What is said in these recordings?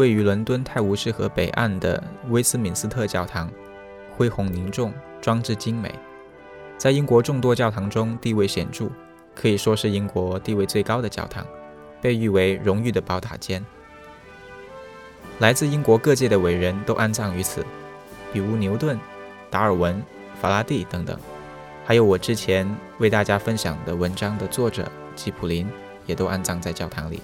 位于伦敦泰晤士河北岸的威斯敏斯特教堂，恢宏凝重，装置精美，在英国众多教堂中地位显著，可以说是英国地位最高的教堂，被誉为荣誉的宝塔尖。来自英国各界的伟人都安葬于此，比如牛顿、达尔文、法拉第等等，还有我之前为大家分享的文章的作者吉普林，也都安葬在教堂里。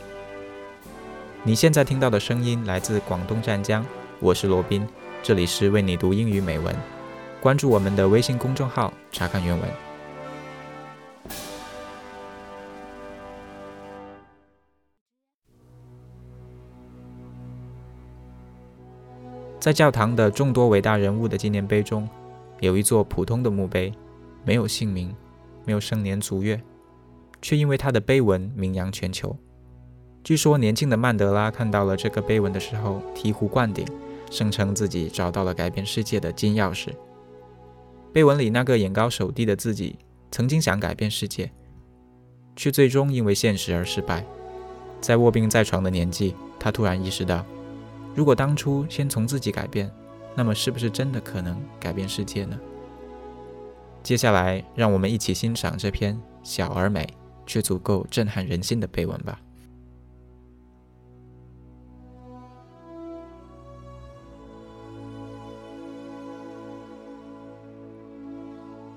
你现在听到的声音来自广东湛江，我是罗宾，这里是为你读英语美文。关注我们的微信公众号，查看原文。在教堂的众多伟大人物的纪念碑中，有一座普通的墓碑，没有姓名，没有生年卒月，却因为它的碑文名扬全球。据说，年轻的曼德拉看到了这个碑文的时候，醍醐灌顶，声称自己找到了改变世界的金钥匙。碑文里那个眼高手低的自己，曾经想改变世界，却最终因为现实而失败。在卧病在床的年纪，他突然意识到，如果当初先从自己改变，那么是不是真的可能改变世界呢？接下来，让我们一起欣赏这篇小而美却足够震撼人心的碑文吧。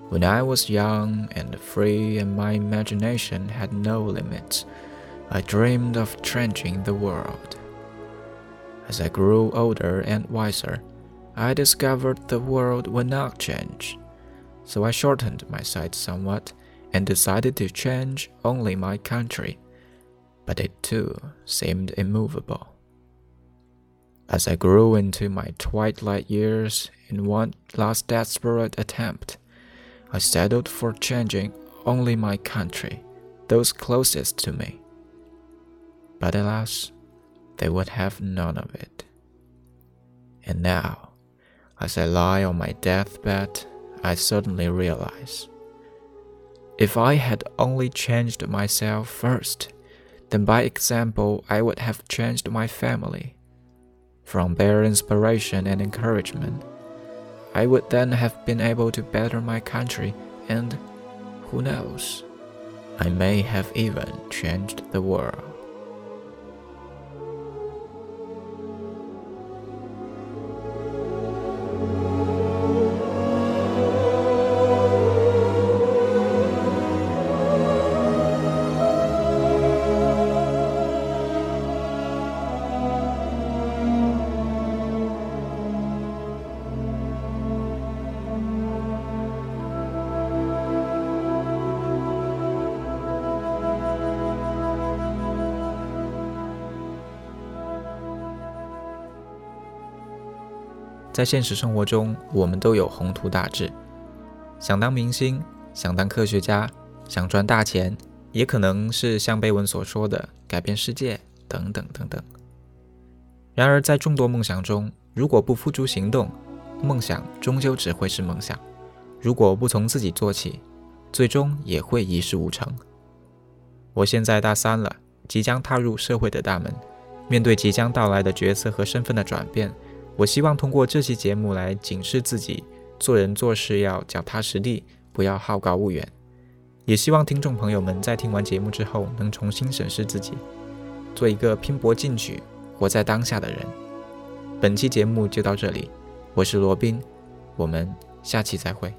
When I was young and free and my imagination had no limits, I dreamed of changing the world. As I grew older and wiser, I discovered the world would not change. So I shortened my sights somewhat and decided to change only my country. But it too seemed immovable. As I grew into my twilight years in one last desperate attempt, I settled for changing only my country, those closest to me. But alas, they would have none of it. And now, as I lie on my deathbed, I suddenly realize if I had only changed myself first, then by example I would have changed my family. From their inspiration and encouragement, I would then have been able to better my country, and who knows, I may have even changed the world. 在现实生活中，我们都有宏图大志，想当明星，想当科学家，想赚大钱，也可能是像碑文所说的改变世界等等等等。然而，在众多梦想中，如果不付诸行动，梦想终究只会是梦想；如果不从自己做起，最终也会一事无成。我现在大三了，即将踏入社会的大门，面对即将到来的角色和身份的转变。我希望通过这期节目来警示自己，做人做事要脚踏实地，不要好高骛远。也希望听众朋友们在听完节目之后，能重新审视自己，做一个拼搏进取、活在当下的人。本期节目就到这里，我是罗宾，我们下期再会。